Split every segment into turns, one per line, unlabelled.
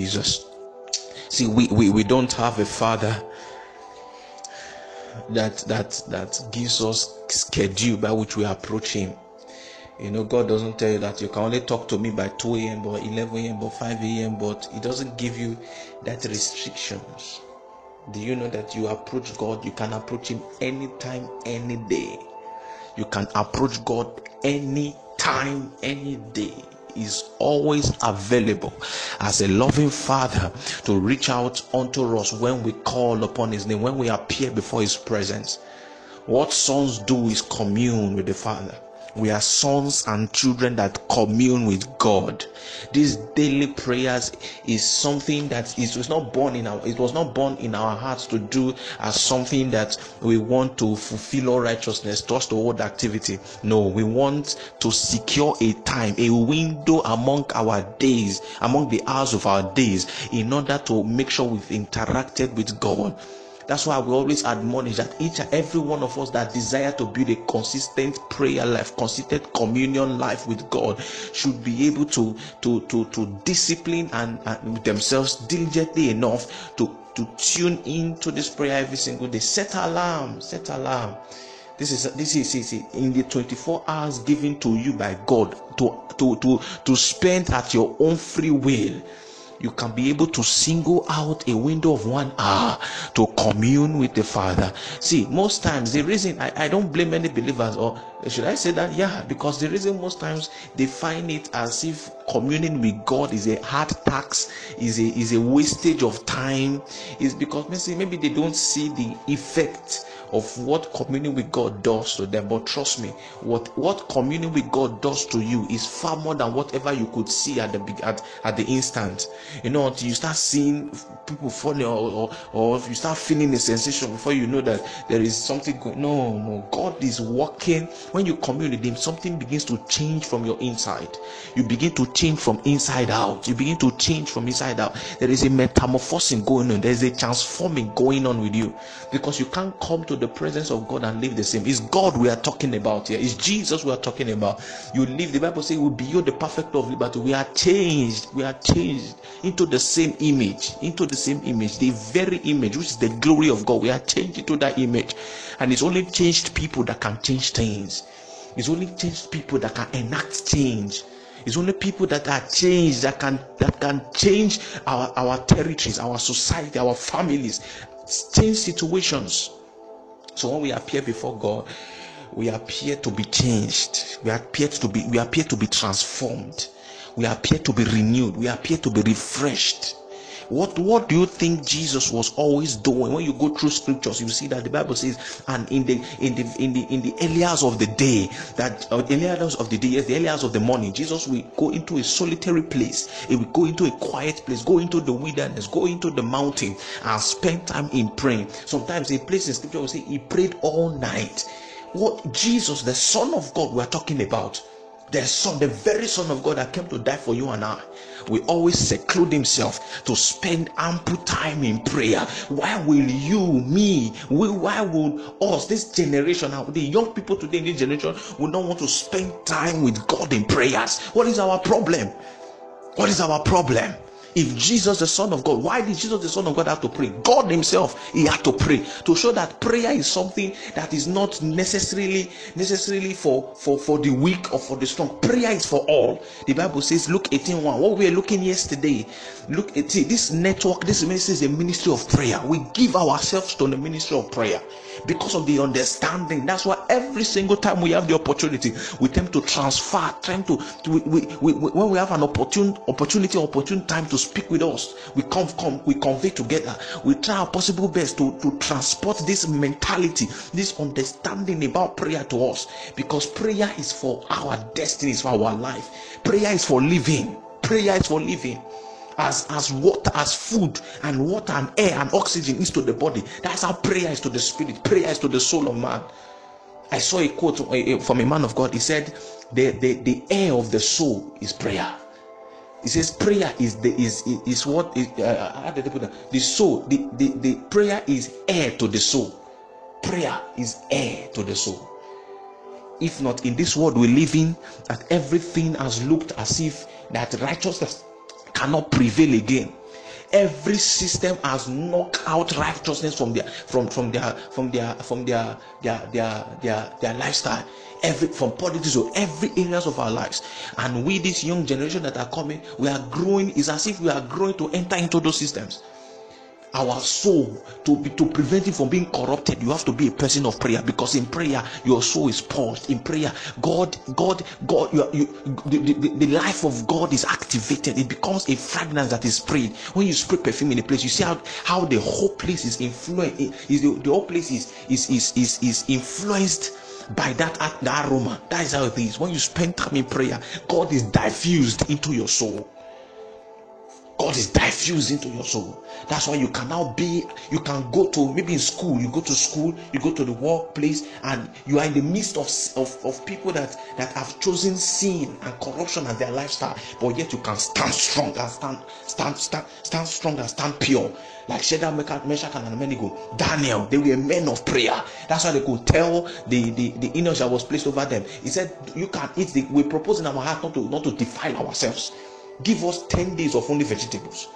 Jesus. See, we, we, we don't have a father that that that gives us schedule by which we approach him. You know, God doesn't tell you that you can only talk to me by 2 a.m. or 11 a.m. or 5 a.m., but He doesn't give you that restrictions. Do you know that you approach God? You can approach Him anytime, any day. You can approach God anytime, any day is always available as a loving father to reach out unto us when we call upon his name, when we appear before his presence. What sons do is commune with the father we are sons and children that commune with God. These daily prayers is something that is was not born in our it was not born in our hearts to do as something that we want to fulfill all righteousness, trust toward activity. No, we want to secure a time, a window among our days, among the hours of our days, in order to make sure we've interacted with God that's why we always admonish that each and every one of us that desire to build a consistent prayer life, consistent communion life with God, should be able to to to, to discipline and, and themselves diligently enough to to tune into this prayer every single day. Set alarm, set alarm. This is this is, is in the 24 hours given to you by God to to to to spend at your own free will you can be able to single out a window of one hour to commune with the Father. See, most times the reason I, I don't blame any believers, or should I say that? Yeah, because the reason most times they find it as if communing with God is a hard tax, is a is a wastage of time, is because maybe maybe they don't see the effect of what communion with God does to them. But trust me, what what communing with God does to you is far more than whatever you could see at the at, at the instant. You know, until you start seeing people falling or, or, or you start feeling a sensation before you know that there is something going. No, no, God is working. When you commune with Him, something begins to change from your inside. You begin to change from inside out. You begin to change from inside out. There is a metamorphosing going on. There is a transforming going on with you because you can't come to the presence of God and live the same. It's God we are talking about here. It's Jesus we are talking about. You live. The Bible says, "We beyond the perfect of liberty." We are changed. We are changed into the same image, into the same image, the very image which is the glory of God. We are changed into that image, and it's only changed people that can change things. It's only changed people that can enact change. It's only people that are changed that can that can change our, our territories, our society, our families, change situations. So when we appear before God, we appear to be changed. We appear to be we appear to be transformed. We appear to be renewed. We appear to be refreshed. What what do you think Jesus was always doing? When you go through scriptures, you see that the Bible says, and in the in the in the in the early hours of the day, that uh, early hours of the day, yes, the early hours of the morning, Jesus will go into a solitary place. He will go into a quiet place, go into the wilderness, go into the mountain, and spend time in praying. Sometimes a place in scripture will say he prayed all night. What Jesus, the Son of God, we are talking about the son the very son of god that came to die for you and i will always seclude himself to spend ample time in prayer. Why will you me we, why would us this generation the young people today in this generation will not want to spend time with god in prayers? What is our problem? What is our problem if Jesus, the Son of God, why did Jesus, the Son of God, have to pray? God Himself, He had to pray to show that prayer is something that is not necessarily necessarily for for for the weak or for the strong. Prayer is for all. The Bible says, Luke 18 1. What we were looking yesterday, look at this network. This ministry is a ministry of prayer. We give ourselves to the ministry of prayer because of the understanding. That's why every single time we have the opportunity, we tend to transfer, trying to, we, we, we, when we have an opportune opportunity, opportune time to speak with us, we come, come, we convey together. We try our possible best to, to transport this mentality, this understanding about prayer to us, because prayer is for our destiny, for our life. Prayer is for living. Prayer is for living as as water as food and water and air and oxygen is to the body. That's how prayer is to the spirit. Prayer is to the soul of man. I saw a quote uh, uh, from a man of god. He said the the, the air of the soul is prayer. He says prayer is the is is what is, uh, uh, how did they put that? the soul the, the the prayer is air to the soul. Prayer is air to the soul. If not in this world we live in that everything has looked as if that righteousness cannot prevail again. Every system has knocked out righteousness from their from from their from their from their their their their, their lifestyle. Every from politics to every areas of our lives. And we this young generation that are coming we are growing It's as if we are growing to enter into those systems our soul to be to prevent it from being corrupted you have to be a person of prayer. Because in prayer your soul is purged. In prayer god god god you, you the, the, the life of god is activated. It becomes a fragrance that is sprayed. When you spray perfume in a place you see how how the whole place is influenced is the, the whole place is is is is, is influenced by that, that aroma. That is how it is. When you spend time in prayer god is diffused into your soul God is diffused into your soul. That's why you can now be, you can go to maybe in school, you go to school, you go to the workplace, and you are in the midst of, of, of people that, that have chosen sin and corruption as their lifestyle, but yet you can stand strong and stand, stand, stand, stand strong and stand pure. Like Shadrach, Meshach, and Abednego, Daniel, they were men of prayer. That's why they could tell the the, the eunuch that was placed over them. He said, "You can eat. The, we propose in our heart not to not to defile ourselves." Give us 10 days of only vegetables.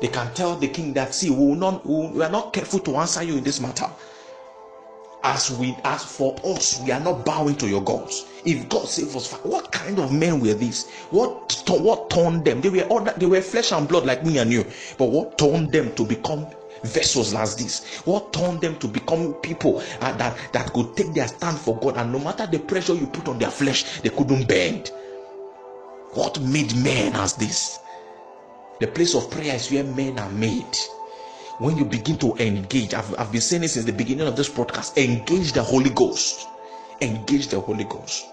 They can tell the king that, see, we, not, we are not careful to answer you in this matter. As we as for us, we are not bowing to your gods. If God save us, what kind of men were these? What what turned them? They were they were flesh and blood like me and you. But what turned them to become vessels like this? What turned them to become people uh, that that could take their stand for God? And no matter the pressure you put on their flesh, they couldn't bend. What made men as this? The place of prayer is where men are made. When you begin to engage, I've, I've been saying it since the beginning of this broadcast engage the Holy Ghost. Engage the Holy Ghost.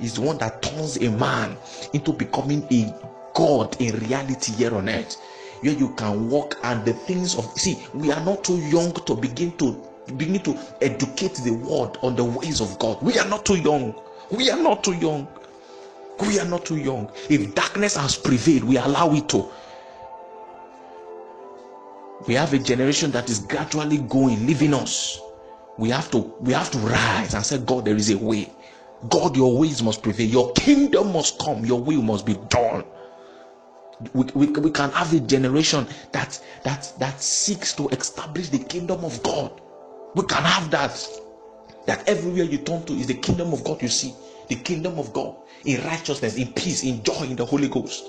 Is the one that turns a man into becoming a God in reality here on earth. Where you can walk and the things of see, we are not too young to begin to begin to educate the world on the ways of God. We are not too young. We are not too young. We are not too young. If darkness has prevailed, we allow it to. We have a generation that is gradually going, leaving us. We have to we have to rise and say, God, there is a way. God, your ways must prevail. Your kingdom must come. Your will must be done. We, we, we can have a generation that that that seeks to establish the kingdom of God. We can have that. That everywhere you turn to is the kingdom of God you see the kingdom of God in righteousness, in peace, in joy in the Holy Ghost.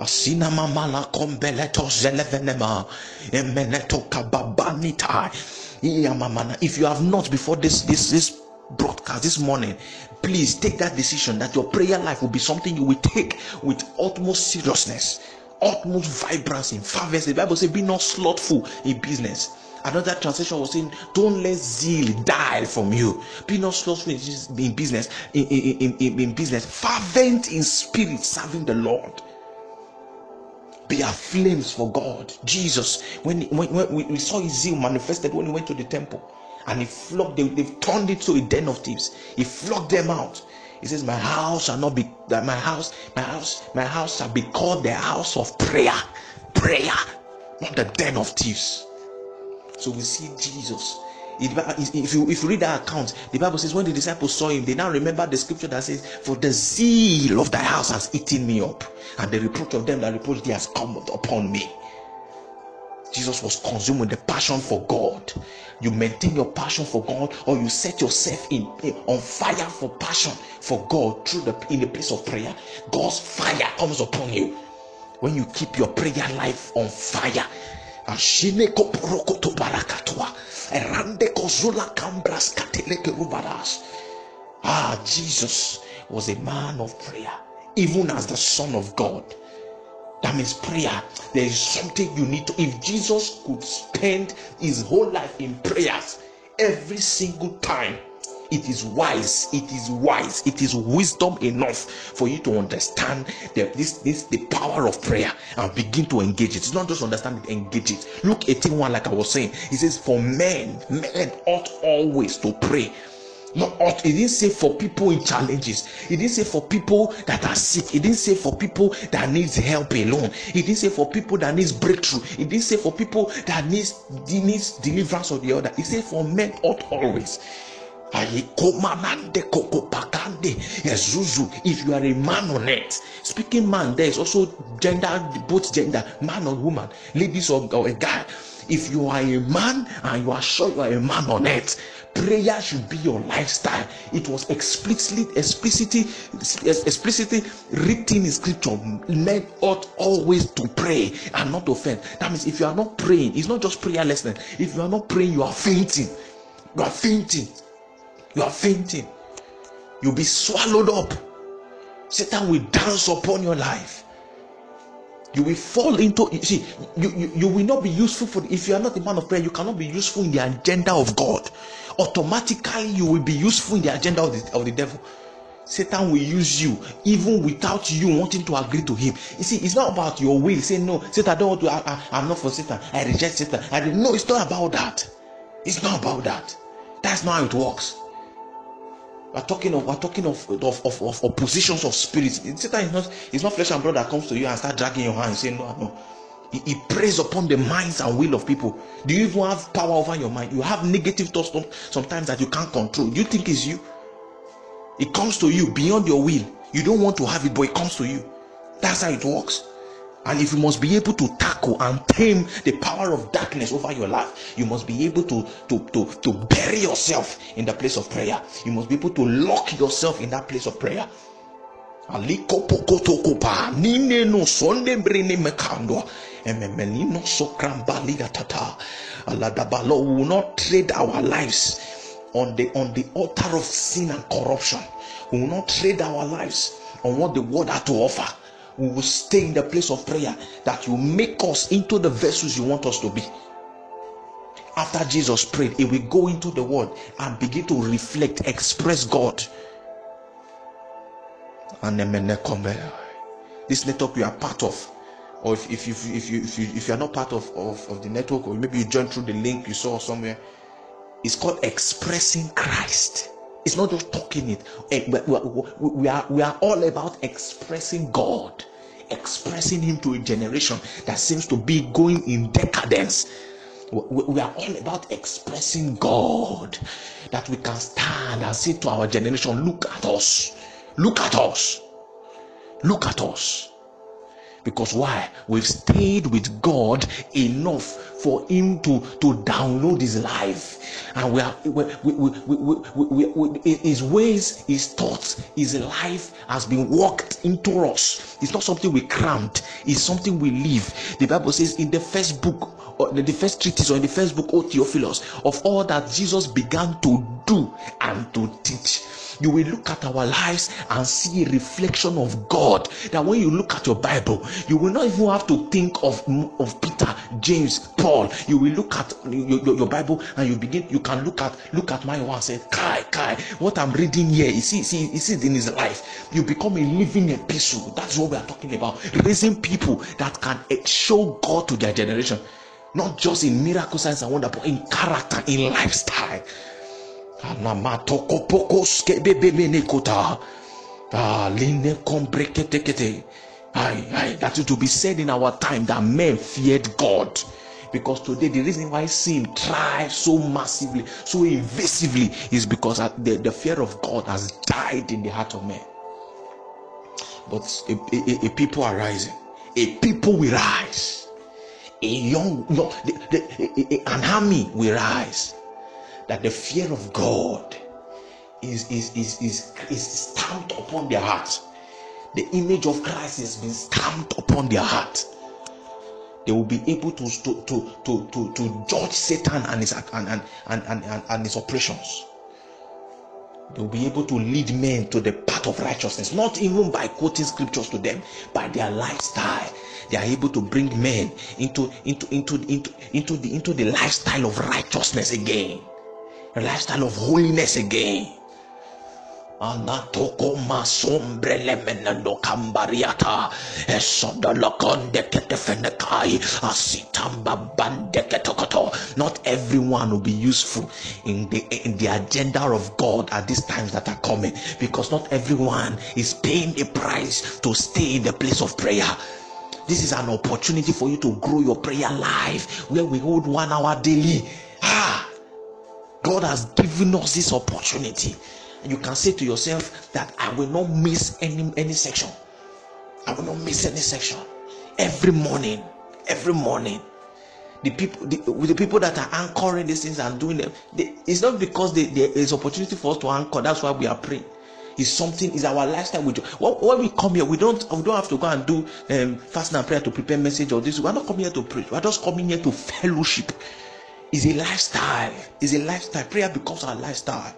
If you have not before this this this broadcast this morning, please take that decision that your prayer life will be something you will take with utmost seriousness, utmost vibrancy, fervency. The Bible says, "Be not slothful in business." Another translation was saying, Don't let zeal die from you. Be not slothful in business, in, in, in, in business, fervent in spirit, serving the Lord. Be a flames for God. Jesus, when, when, when we saw his zeal manifested when he went to the temple and he flogged, they, they turned it to a den of thieves. He flogged them out. He says, My house shall not be that my house, my house, my house shall be called the house of prayer. Prayer, not the den of thieves. So we see Jesus. If you if you read that account, the Bible says when the disciples saw him, they now remember the scripture that says, "For the zeal of thy house has eaten me up, and the reproach of them that reproach thee has come upon me." Jesus was consumed with the passion for God. You maintain your passion for God, or you set yourself in, on fire for passion for God through the in the place of prayer. God's fire comes upon you when you keep your prayer life on fire ashine koporokoto barakatwa erande kozula kambras kateleke rubaras ah jesus was a man of prayer even as the son of god. That means prayer there is something you need to if jesus could spend his whole life in prayers every single time it is wise it is wise it is wisdom enough for you to understand the, this this the power of prayer and begin to engage it. It's not just understand it engage it. Luke 18 1 like i was saying. He says for men men ought always to pray. Not ought he didn't say for people in challenges. He didn't say for people that are sick. He didn't say for people that needs help alone. He didn't say for people that needs breakthrough. He didn't say for people that needs needs deliverance or the other. He said for men ought always If you are a man on earth, speaking man, there is also gender, both gender, man or woman, ladies or, or a guy. If you are a man and you are sure you are a man on earth, prayer should be your lifestyle. It was explicitly, explicitly, explicitly written in scripture. Men ought always to pray and not offend. That means if you are not praying, it's not just prayerlessness. If you are not praying, you are fainting. You are fainting. You are fainting. You'll be swallowed up. Satan will dance upon your life. You will fall into you see, you, you, you will not be useful for if you are not a man of prayer, you cannot be useful in the agenda of God. Automatically, you will be useful in the agenda of the, of the devil. Satan will use you even without you wanting to agree to him. You see, it's not about your will. Say no, Satan, I don't want to. I, am not for Satan. I reject Satan. I no, it's not about that. It's not about that. That's not how it works. We're talking of we're talking of of, of, of oppositions of spirits. Satan is not it's not flesh and blood that comes to you and start dragging your hand and saying no no. He, he preys upon the minds and will of people. Do you even have power over your mind? You have negative thoughts sometimes that you can't control. Do you think it's you? It comes to you beyond your will. You don't want to have it, but it comes to you. That's how it works. And if you must be able to tackle and tame the power of darkness over your life, you must be able to, to, to, to bury yourself in the place of prayer. You must be able to lock yourself in that place of prayer. aliko pokotokopa nine no sonde ememenino sokrambaliga aladabalo will not trade our lives on the on the altar of sin and corruption we will not trade our lives on what the world had to offer we will stay in the place of prayer that you make us into the vessels you want us to be. After Jesus prayed, he will go into the world and begin to reflect, express God. And this network you are part of, or if, if, if, if, you, if, you, if you are not part of, of, of the network, or maybe you joined through the link you saw somewhere, it's called expressing Christ. It's not just talking it. Eh, we are, we are all about expressing God, expressing Him to a generation that seems to be going in decadence. We are all about expressing God that we can stand and say to our generation, Look at us, look at us, look at us. Because why? We've stayed with God enough for Him to, to download His life. And we are we, we, we, we, we His ways, His thoughts, His life has been worked into us. It's not something we crammed, it's something we live. The Bible says in the first book, or the first treatise, or in the first book, O Theophilus, of all that Jesus began to do and to teach you will look at our lives and see a reflection of God. That when you look at your Bible, you will not even have to think of, of Peter, James, Paul. You will look at your, your, your Bible and you begin, you can look at look at my one and say, Kai, Kai, what I'm reading here, you see, see, you see it in his life. You become a living epistle. That's what we are talking about. Raising people that can show God to their generation. Not just in miracle signs and wonder, but in character, in lifestyle. That is to be said in our time that men feared God. Because today, the reason why sin thrives so massively, so invasively, is because the, the fear of God has died in the heart of men. But a, a, a people are rising. A people will rise. A young, no, the, the, an army will rise that the fear of God is, is, is, is, is stamped upon their heart. The image of Christ has been stamped upon their heart. They will be able to, to, to, to, to, to judge Satan and his, and, and, and, and, and his operations. They will be able to lead men to the path of righteousness, not even by quoting scriptures to them, by their lifestyle. They are able to bring men into, into, into, into, into, the, into the lifestyle of righteousness again a lifestyle of holiness again. Bande. Not everyone will be useful in the in the agenda of God at these times that are coming because not everyone is paying a price to stay in the place of prayer. This is an opportunity for you to grow your prayer life where we hold one hour daily. Ah, God has given us this opportunity. And you can say to yourself that I will not miss any any section. I will not miss any section. Every morning, every morning, the people the, the people that are anchoring these things and doing them they, it's not because they, there is opportunity for us to anchor that's why we are praying it's something is our lifestyle we do when, we come here we don't we don't have to go and do um, fasting and prayer to prepare message or this we're not coming here to pray we're just coming here to fellowship is a lifestyle. Is a lifestyle. Prayer becomes our lifestyle.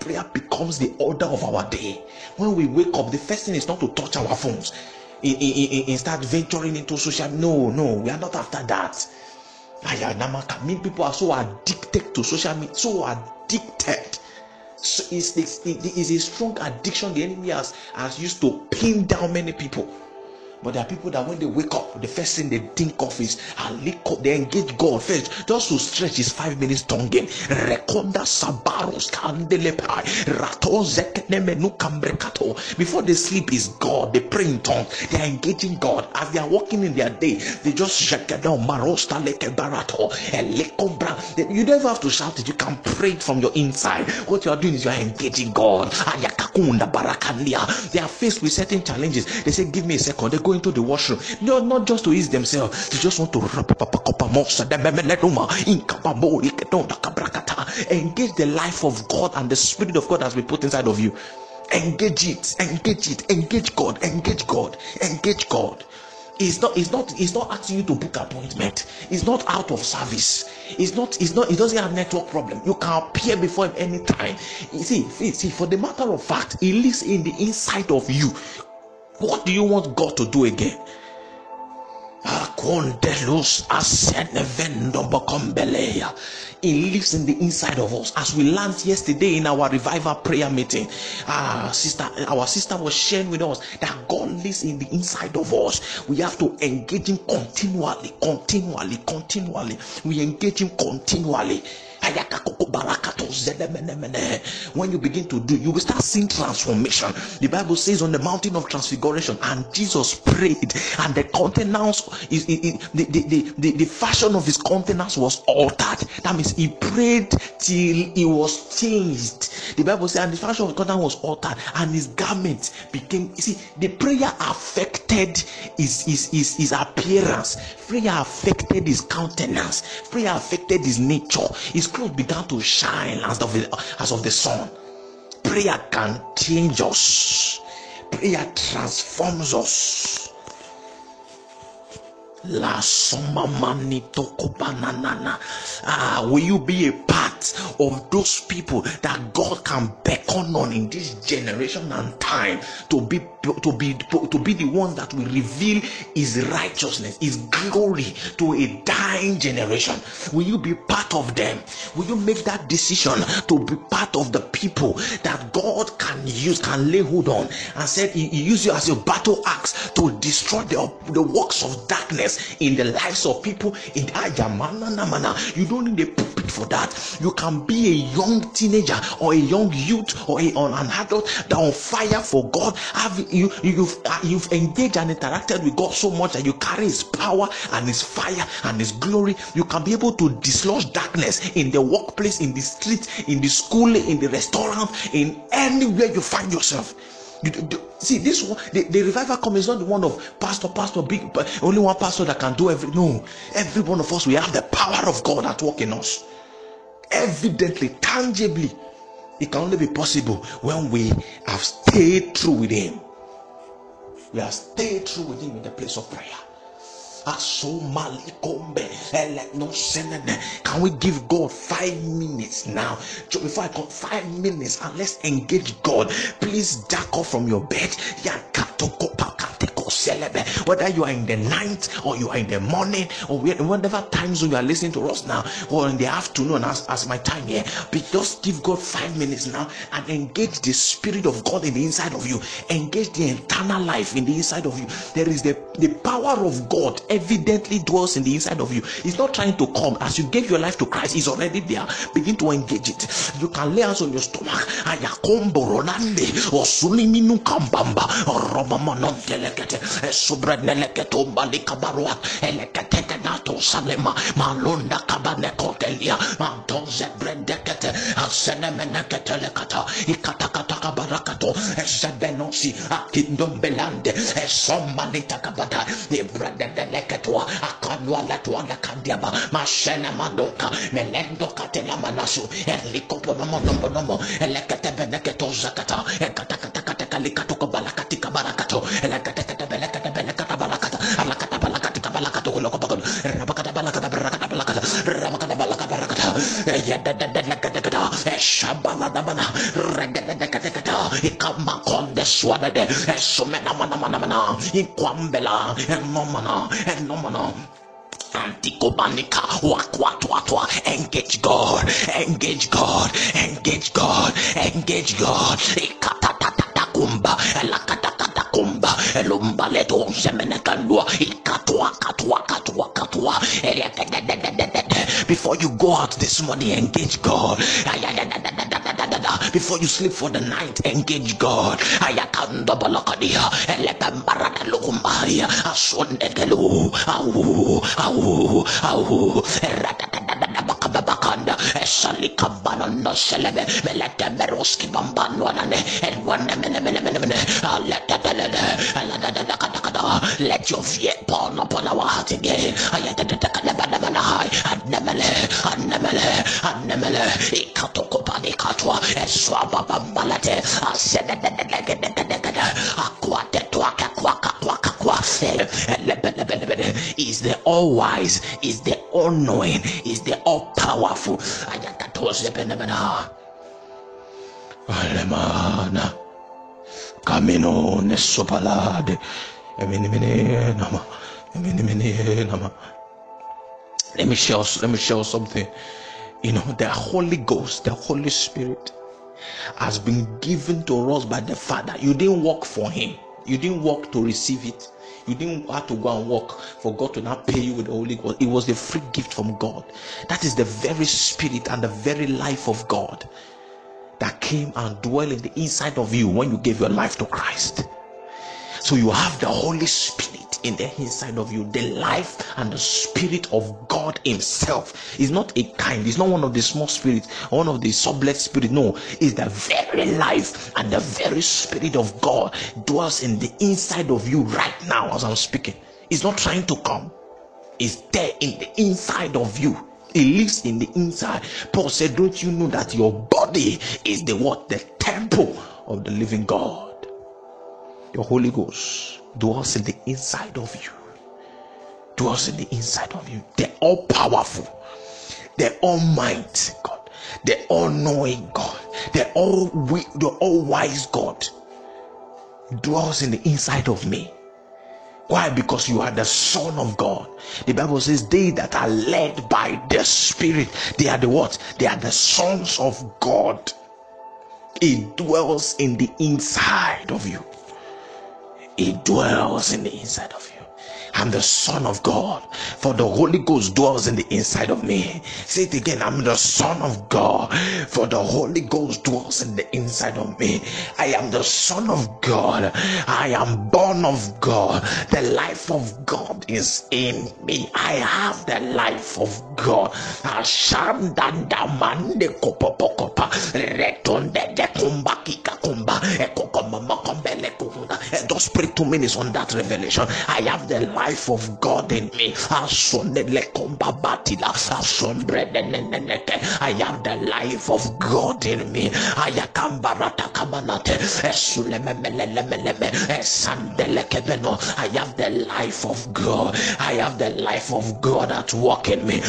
Prayer becomes the order of our day. When we wake up the first thing is not to touch our phones in start venturing into social no no we are not after that. I mean, people are so addicted to social media, so addicted. So it's, it's, it's a strong addiction the enemy has, has used to pin down many people. But there are people that when they wake up, the first thing they think of is they engage God first. Just to stretch is five minutes tonguing. Rekonda sabaros. Before they sleep is God. They pray in tongue. They are engaging God. As they are walking in their day, they just shake down marosta leke barato. You don't have to shout it. You can pray it from your inside. What you are doing is you are engaging God. They are faced with certain challenges. They say, Give me a second. They go into the washroom. No, not just to ease themselves. They just want to engage the life of God and the Spirit of God has been put inside of you. Engage it, engage it, engage God, engage God, engage God. It's not, it's not, it's not asking you to book appointment. It's not out of service. It's not, it's not, it doesn't have network problem. You can appear before him anytime. You see, see, for the matter of fact, he lives in the inside of you. What do you want God to do again? It lives in the inside of us. As we learned yesterday in our revival prayer meeting, ah, sister, our sister was sharing with us that God lives in the inside of us. We have to engage Him continually, continually, continually. We engage Him continually. When you begin to do, you will start seeing transformation. The Bible says on the mountain of transfiguration, and Jesus prayed, and the countenance is the, the, the, the, fashion of his countenance was altered. That means he prayed till he was changed. The Bible says, and the fashion of his countenance was altered, and his garment became. You see, the prayer affected his, his, his, his appearance, prayer affected his countenance, prayer affected his nature, his clothes began to shine as of, the, as of the sun. Prayer can change us, prayer transforms us. La Ah, will you be a part of those people that God can beckon on in this generation and time to be to be to be the one that will reveal his righteousness, his glory to a dying generation? Will you be part of them? Will you make that decision to be part of the people that God can use, can lay hold on, and said he, he you as a battle axe to destroy the, the works of darkness in the lives of people in Ayamana You don't need a pulpit for that. You can be a young teenager or a young youth or, a, or an adult that on fire for God. Have you you've uh, you've engaged and interacted with God so much that you carry His power and His fire and His glory. You can be able to dislodge darkness in the workplace, in the street, in the school, in the restaurant, in anywhere you find yourself. You, see this one, the, the revival coming is not the one of pastor, pastor, big, only one pastor that can do every. No, every one of us we have the power of God at work in us. Evidently, tangibly, it can only be possible when we have stayed true with Him. We have stayed true with Him in the place of prayer. Can we give God five minutes now? Before I come, five minutes and let's engage God. Please jack off from your bed whether you are in the night or you are in the morning or whatever time zone you are listening to us now or in the afternoon as, as my time here but just give god five minutes now and engage the spirit of god in the inside of you. Engage the eternal life in the inside of you. There is the the power of god evidently dwells in the inside of you. He's not trying to come. As you gave your life to christ he's already there. Begin to engage it. You can lay hands on your stomach. Or suliminu kambamba sobreneleketomba likabarua eleketekenato salema malonda kabanekotelia mantoze brendekete asenemeneketelekata ikatakatakabarakato ezebenosi akindombelande esomanitakabata ibradedeleketua akanwalatuanakandiaba masenemadoka melendokatelamanasu elikoponomonombonomo eleketebeneketozakata ekatakatakatakalikatokobalakatikabarakato eleketeketebeleketebelekatabalakata Eh, eh, eh, ikwambela. Enomana enomana Antikobanika, wakwatwatwa, engage God, engage God, engage God, engage God. Ikatatatakumba, elakatakatakumba, elumba leto semenekandua, ikatwa, katwa, katwa, katwa. Before you go out this morning, engage God. Before you sleep for the night, engage God. bakanda esali kambanon no seleme velete meruski bamban vanane el vane mene mene mene mene alete telede alete telede kada kada let your fear upon upon our heart again. Ayete tete kada bana bana hay annemele annemele annemele ikatoko pani katwa eswa baba malate asene de de de de de de de akwate tuaka kwaka elebelebelebele. Is the all wise, is the all knowing, is the all powerful. Alemana. Camino nesopalade. Let me share let me share something. You know, the Holy Ghost, the Holy Spirit has been given to us by the Father. You didn't work for him. You didn't work to receive it. You didn't have to go and work for God to not pay you with the Holy Ghost. It was a free gift from God. That is the very spirit and the very life of God that came and dwell in the inside of you when you gave your life to Christ. So you have the Holy Spirit in the inside of you, the life and the spirit of God Himself. Is not a kind, it's not one of the small spirits, one of the sublet spirit. No, it's the very life and the very spirit of God dwells in the inside of you right now as I'm speaking. It's not trying to come, it's there in the inside of you. It lives in the inside. Paul said, Don't you know that your body is the what? The temple of the living God. The Holy Ghost dwells in the inside of you. Dwells in the inside of you. The all powerful, the almighty God, the all knowing God, the all the all wise God dwells in the inside of me. Why? Because you are the Son of God. The Bible says, They that are led by the Spirit, they are the what? They are the sons of God. It dwells in the inside of you. It dwells in the inside of you. I'm the Son of God, for the Holy Ghost dwells in the inside of me. Say it again I'm the Son of God, for the Holy Ghost dwells in the inside of me. I am the Son of God, I am born of God. The life of God is in me. I have the life of God. And Just pray two minutes on that revelation. I have the life of God in me. I have the life of God in me. I have the life of God. I have the life of God at work in me.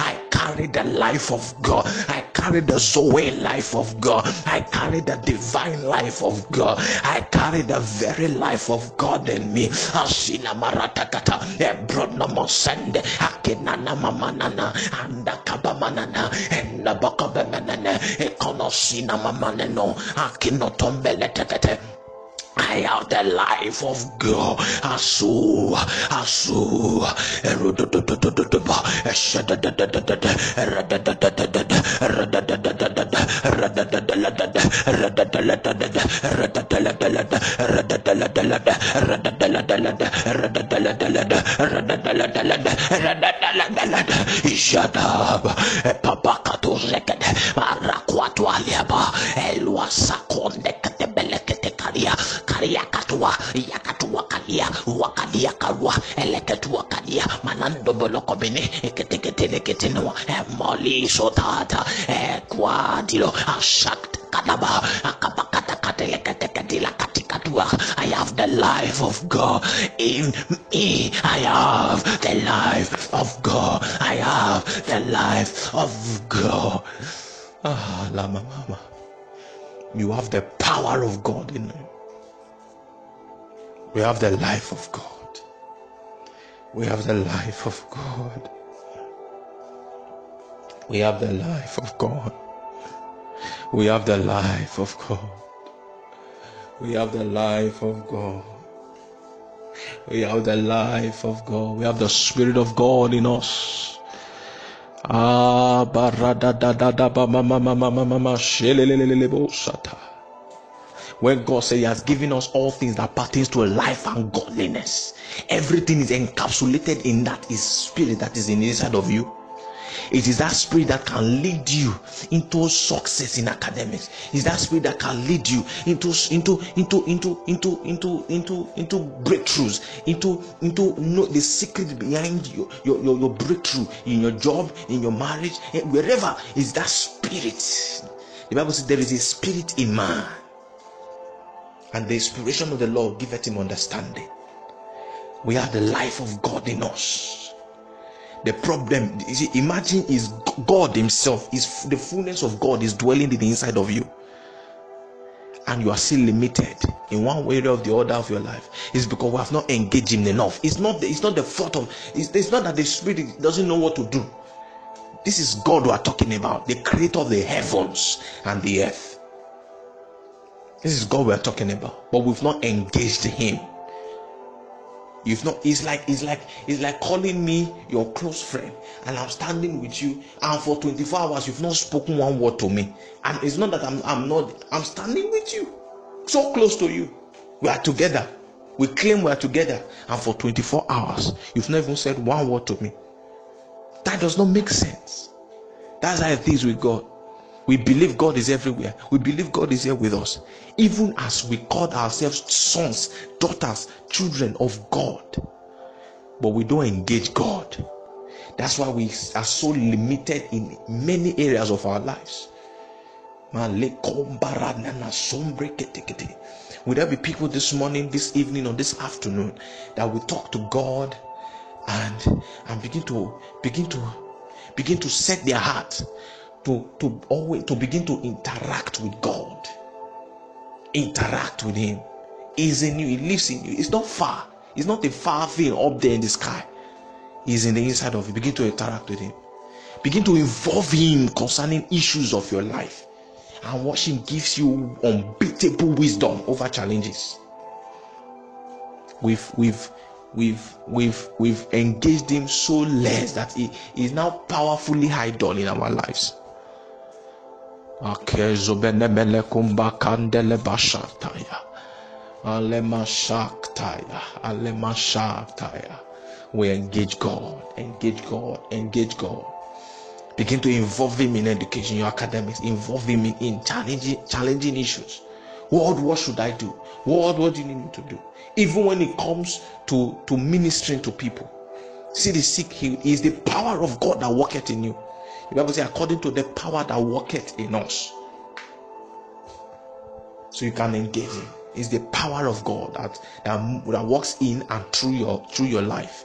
I carry the life of God. I carry the Zoe life of God. I carry the divine life of God. I carry the very life of God in me. Asina maratakata, ebrono mosende, akinana mamanana, anda kabamanana, enda bakabemanana, ekonosina mamaneno, akinotombele tekete. I I have the life of God. Asu, asu, Shut up. Papakatuzeket. Marakwatualiaba. Elwasakonekate belekete karia. Karia katua. Yakatua kalia. Wakalia karua. Eleketua kalia. Manando bolokomine. Eketekete neketinua. Emoli sotata. Ekwadilo. ashakt. I have the life of God in me. I have the life of God. I have the life of God. Ah, Lama Mama. You have the power of God in you. We have the life of God. We have the life of God. We have the life of God. We have the life of God. We have the life of God. We have the life of God. We have the Spirit of God in us. Ah. When God said He has given us all things that pertains to life and godliness, everything is encapsulated in that is spirit that is inside of you. It is that spirit that can lead you into success in academics. It's that spirit that can lead you into into into into into into into into breakthroughs, into into know the secret behind your, your, your, your breakthrough in your job, in your marriage, eh, wherever is that spirit. The Bible says there is a spirit in man, and the inspiration of the Lord giveth him understanding. We have the life of God in us the problem see, imagine is god himself is the fullness of god is dwelling in the inside of you. And you are still limited in one way or the other of your life. It's because we have not engaged him enough. It's not it's not the fault of it's, it's not that the spirit doesn't know what to do. This is god we are talking about the creator of the heavens and the earth. This is god we are talking about but we've not engaged him You've not, it's like it's like it's like calling me your close friend, and I'm standing with you, and for 24 hours you've not spoken one word to me. And it's not that I'm I'm not I'm standing with you, so close to you. We are together. We claim we are together, and for 24 hours you've not even said one word to me. That does not make sense. That's how it is with God. We believe God is everywhere. We believe God is here with us. Even as we call ourselves sons, daughters, children of God. But we don't engage God. That's why we are so limited in many areas of our lives. Will there be people this morning, this evening, or this afternoon that will talk to God and and begin to begin to begin to set their heart to, to always to begin to interact with God. Interact with Him. He's in you, He lives in you. It's not far, it's not a far thing up there in the sky. He's in the inside of you. Begin to interact with Him. Begin to involve Him concerning issues of your life. And watch Him gives you unbeatable wisdom over challenges. We've we've we've we've we've engaged him so less that he is now powerfully idle in our lives Akezo benemele kumba kandele bashataya. Alema shaktaya. Alema shaktaya. We engage God, engage God, engage God. Begin to involve him in education, your academics, involve him in, in challenging challenging issues. What what should I do? What what do you need me to do? Even when it comes to, to ministering to people. See the sick healed is the power of God that worketh in you. The Bible says, according to the power that worketh in us. So you can engage Him. It's the power of God that, that, that works in and through your through your life.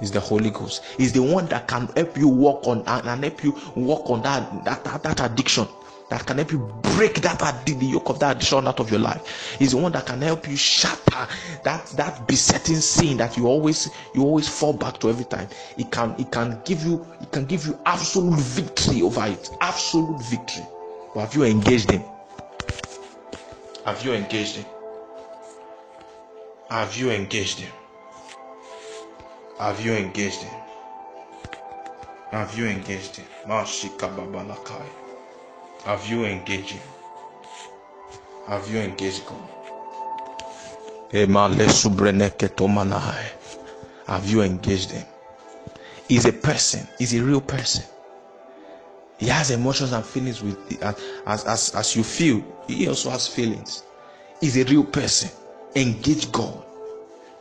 Is the Holy Ghost. Is the one that can help you walk on and help you walk on that that, that, that addiction that can help you break that the yoke of that addiction out of your life. Is the one that can help you shatter that that besetting sin that you always you always fall back to every time. It can it can give you it can give you absolute victory over it. Absolute victory. But have you engaged him? Have you engaged him? Have you engaged him? Have you engaged him? Have you engaged him? Babalakai. Have you engaged him? Have you engaged God? Have you engaged him? He's a person, he's a real person. He has emotions and feelings with as, as, as you feel, he also has feelings. He's a real person. Engage God.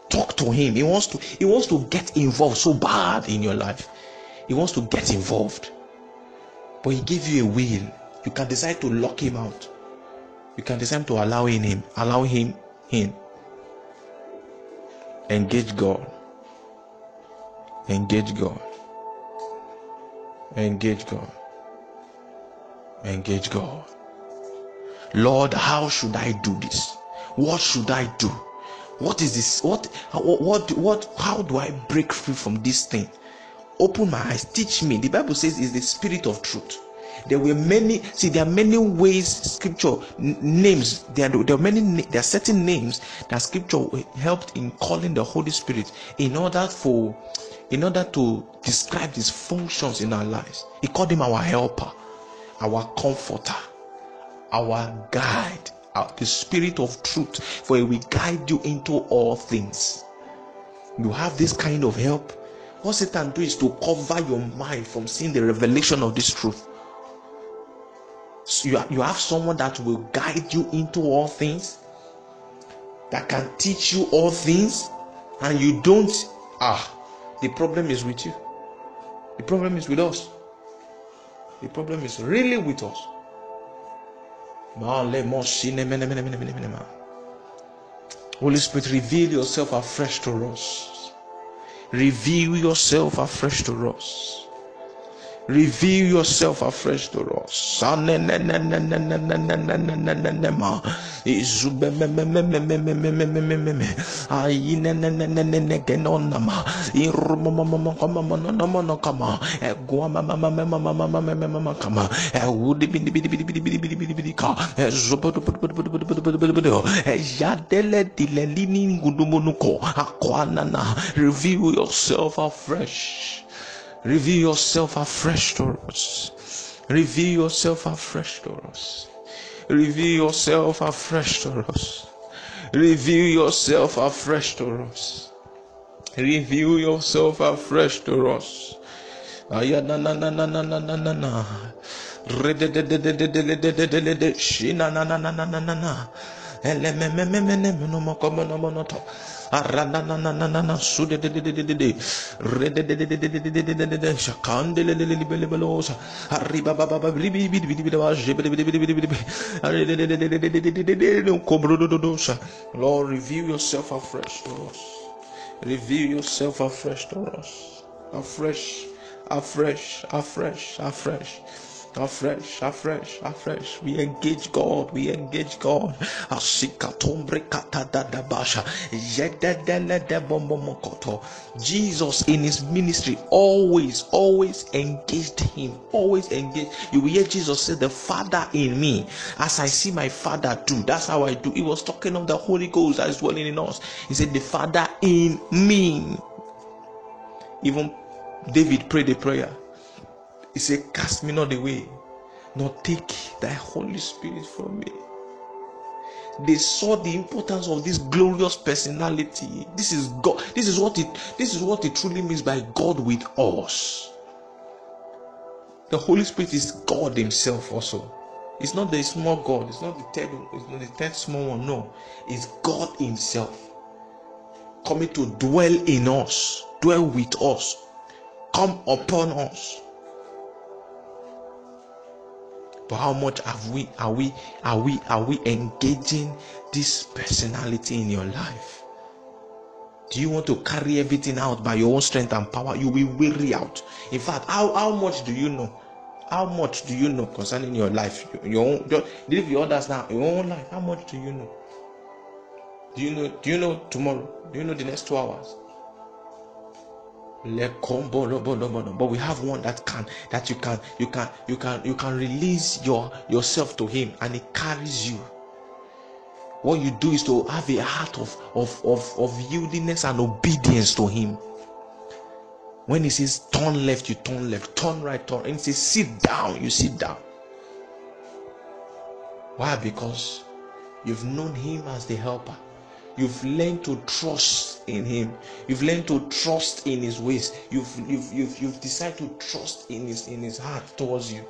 Talk to him. He wants to he wants to get involved so bad in your life. He wants to get involved. But he gave you a will. You can decide to lock him out. You can decide to allow in him, allow him in. Engage God. Engage God. Engage God. Engage God. Lord, how should I do this? What should I do? What is this? What, what, what, how do I break free from this thing? Open my eyes, teach me. The Bible says is the spirit of truth. There were many, see, there are many ways scripture names, there are, there are many, there are certain names that scripture helped in calling the Holy Spirit in order for, in order to describe his functions in our lives. He called him our helper, our comforter, our guide, our, the spirit of truth, for he will guide you into all things. You have this kind of help. What Satan do is to cover your mind from seeing the revelation of this truth. You, you have someone that will guide you into all things, that can teach you all things, and you don't. Ah, the problem is with you. The problem is with us. The problem is really with us. Holy Spirit, reveal yourself afresh to us. Reveal yourself afresh to us. Reveal yourself afresh to us. Reveal yourself afresh. Reveal yourself afresh to us. Reveal yourself afresh to us. Reveal yourself afresh to us. Reveal yourself afresh to us. Reveal yourself afresh to us. Ayana na na na na na na na na. Shina na na na na na na na. Ele me me me me me no mo komo no mo no. De de de de de de de de de de de de de de le le le le bi bi bi ba jebe de de de de de de de de de Lord reveal yourself afresh to us reveal yourself afresh to us afresh afresh afresh afresh afresh, afresh, afresh. Afresh. We engage God, we engage God. Jesus in his ministry always, always engaged him, always engaged. You will hear Jesus say, The Father in me, as I see my Father do, that's how I do. He was talking of the Holy Ghost that is dwelling in us. He said, The Father in me. Even David prayed a prayer. He said, Cast me not away, nor take thy Holy Spirit from me. They saw the importance of this glorious personality. This is God. This is what it this is what it truly means by God with us. The Holy Spirit is God Himself also. It's not the small God, it's not the third, it's not the third small one. No, it's God Himself coming to dwell in us, dwell with us, come upon us. But how much have we are we are we are we engaging this personality in your life? Do you want to carry everything out by your own strength and power? You will weary out. In fact, how, how much do you know? How much do you know concerning your life? Your own just leave your others now, your own life. How much do you know? Do you know do you know tomorrow? Do you know the next two hours? But we have one that can that you can you can you can you can release your yourself to him and he carries you what you do is to have a heart of, of, of, of yieldiness and obedience to Him. When He says turn left, you turn left, turn right, turn, and He says sit down, you sit down. Why? Because you've known Him as the helper. You've learned to trust in Him. You've learned to trust in His ways. You've you've you've, you've decided to trust in His in His heart towards you.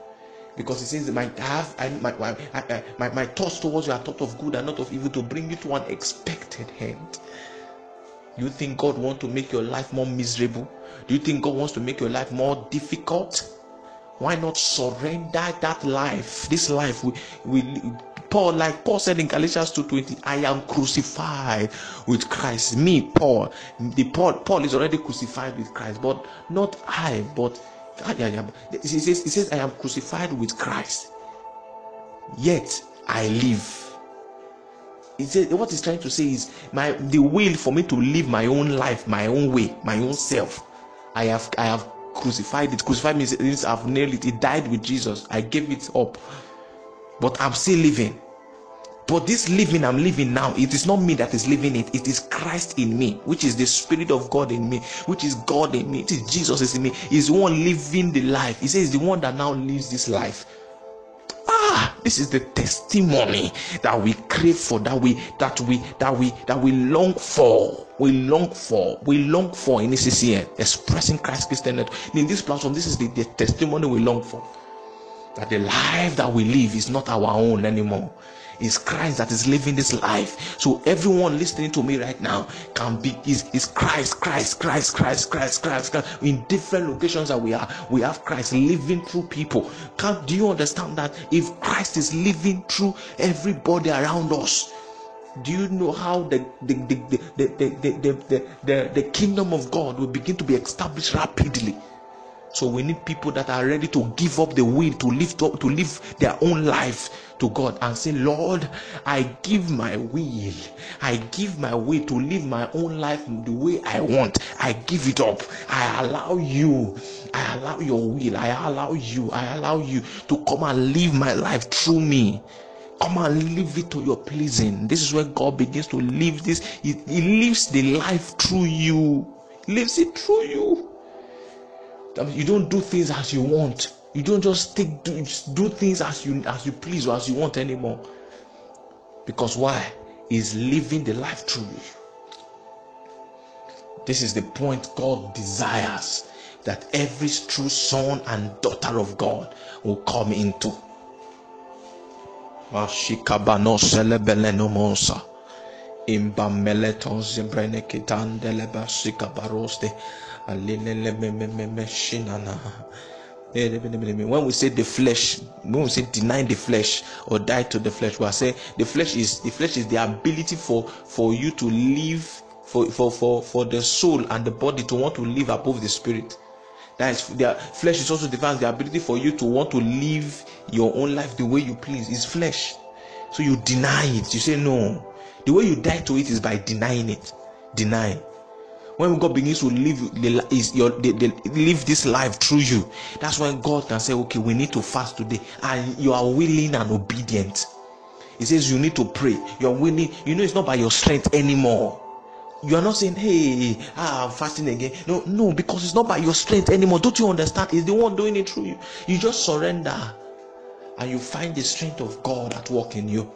Because he says my have I, my, my, my, my thoughts towards you are thought of good and not of evil to bring you to an expected end. You think god wants to make your life more miserable? Do you think god wants to make your life more difficult? Why not surrender that life? This life we, we Paul, like Paul said in Galatians 2:20, I am crucified with Christ. Me, Paul, the Paul, Paul is already crucified with Christ, but not I, but he says, he says, I am crucified with Christ, yet I live. He said, what he's trying to say is, my the will for me to live my own life, my own way, my own self. I have I have crucified it. Crucified means I've nailed it. It died with Jesus. I gave it up, but I'm still living. But this living I'm living now, it is not me that is living it, it is Christ in me, which is the Spirit of God in me, which is God in me, it is Jesus is in me. He's the one living the life. He says, the one that now lives this life. Ah, this is the testimony that we crave for, that we that we that we that we long for. We long for, we long for in ECCN, expressing Christ Christian. In this platform, this is the, the testimony we long for. That the life that we live is not our own anymore it's Christ that is living this life. So everyone listening to me right now can be is, is Christ, Christ, Christ, Christ, Christ, Christ, Christ. In different locations that we are, we have Christ living through people. Can do you understand that if Christ is living through everybody around us? do you know how the the the the, the, the, the, the, the kingdom of God will begin to be established rapidly? So we need people that are ready to give up the will to live to, to live their own life to God and say, Lord, I give my will. I give my will to live my own life the way I want. I give it up. I allow you. I allow your will. I allow you. I allow you to come and live my life through me. Come and live it to your pleasing. This is where God begins to live this. He, he lives the life through you. He lives it through you. You don't do things as you want. You don't just take do, do things as you as you please or as you want anymore. Because why? Is living the life through. This is the point God desires that every true son and daughter of God will come into. When we say the flesh, when we say deny the flesh or die to the flesh, we are saying the flesh is the flesh is the ability for for you to live for for for for the soul and the body to want to live above the spirit. That is, the flesh is also defines the ability for you to want to live your own life the way you please. It's flesh, so you deny it. You say no. The way you die to it is by denying it. Deny when God begins to live the, is your the, the, live this life through you, that's when God can say, okay, we need to fast today, and you are willing and obedient. He says you need to pray. You're willing. You know it's not by your strength anymore. You are not saying, "Hey, ah, I'm fasting again." No, no, because it's not by your strength anymore. Don't you understand? It's the one doing it through you. You just surrender, and you find the strength of God at work in you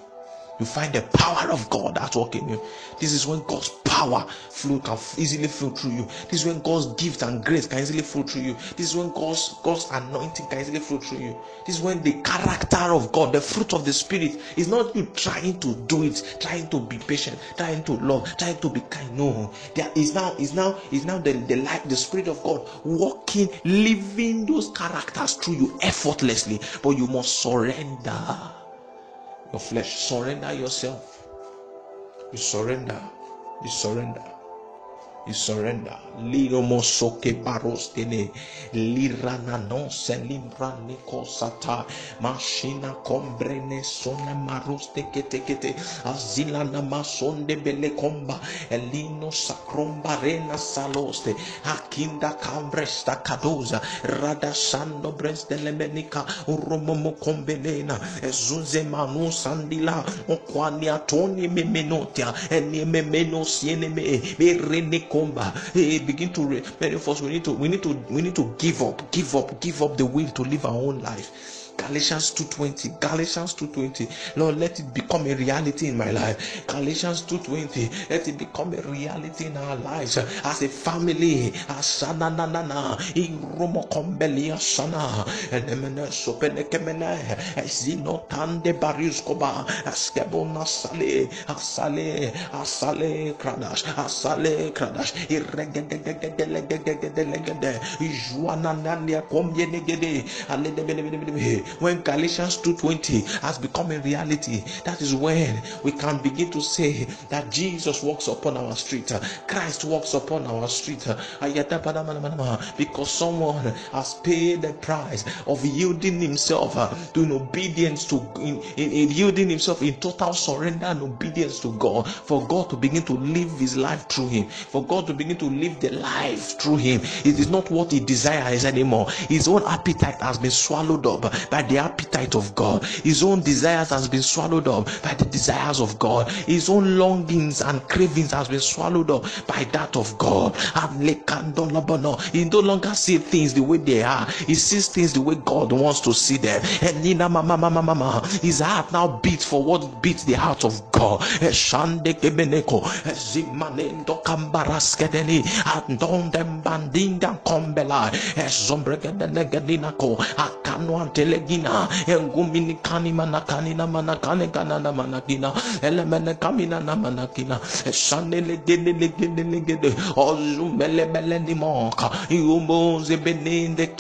you find the power of God at work in you. This is when God's power flow can easily flow through you. This is when God's gift and grace can easily flow through you. This is when God's God's anointing can easily flow through you. This is when the character of God, the fruit of the Spirit, is not you trying to do it, trying to be patient, trying to love, trying to be kind. No, there is now is now is now the, the light, the Spirit of God walking, living those characters through you effortlessly. But you must surrender your flesh. Surrender yourself. You surrender. You surrender. You surrender. Liro mosoke barostene. Lirana non se limbra niko sata. Machina combrene sone maroste kete kete. Azila na masonde bele comba. Elino sacromba rena saloste. Akinda cambresta cadoza. Rada sando breste lemenica. Uromomo combelena. Ezuze manu sandila. Okwani atoni memenotia. Eni memeno me. Hey, begin to many of us we need to we need to we need to give up, give up, give up the will to live our own life. Galatians 2:20. Galatians 2:20. Lord, let it become a reality in my life. Galatians 2:20. Let it become a reality in our lives as a family. Asana na na na. Iromo kombeli asana. Enemene sopene kemene. Ezino tande bariskoba. Askebona sale. Asale. Asale kradash. Asale kradash. Irregedegedegedegedegede. Ijuana nania komyenegede. Aledebelebelebele when Galatians 2:20 has become a reality, that is when we can begin to say that Jesus walks upon our street, Christ walks upon our street, because someone has paid the price of yielding himself uh, to in obedience to in, in, in yielding himself in total surrender and obedience to God, for God to begin to live his life through him, for God to begin to live the life through him. It is not what he desires anymore. His own appetite has been swallowed up by the appetite of God. His own desires has been swallowed up by the desires of God. His own longings and cravings has been swallowed up by that of God. He no longer sees things the way they are. He sees things the way God wants to see them. And Nina mama mama mama, his heart now beats for what beats the heart of God. Shande akanuantelegina, enguminikani manakani na manakane kanana manakina, elemene kamina na manakina, shandelegede legede legede, ozumele bele ni moka, iumbo zebenende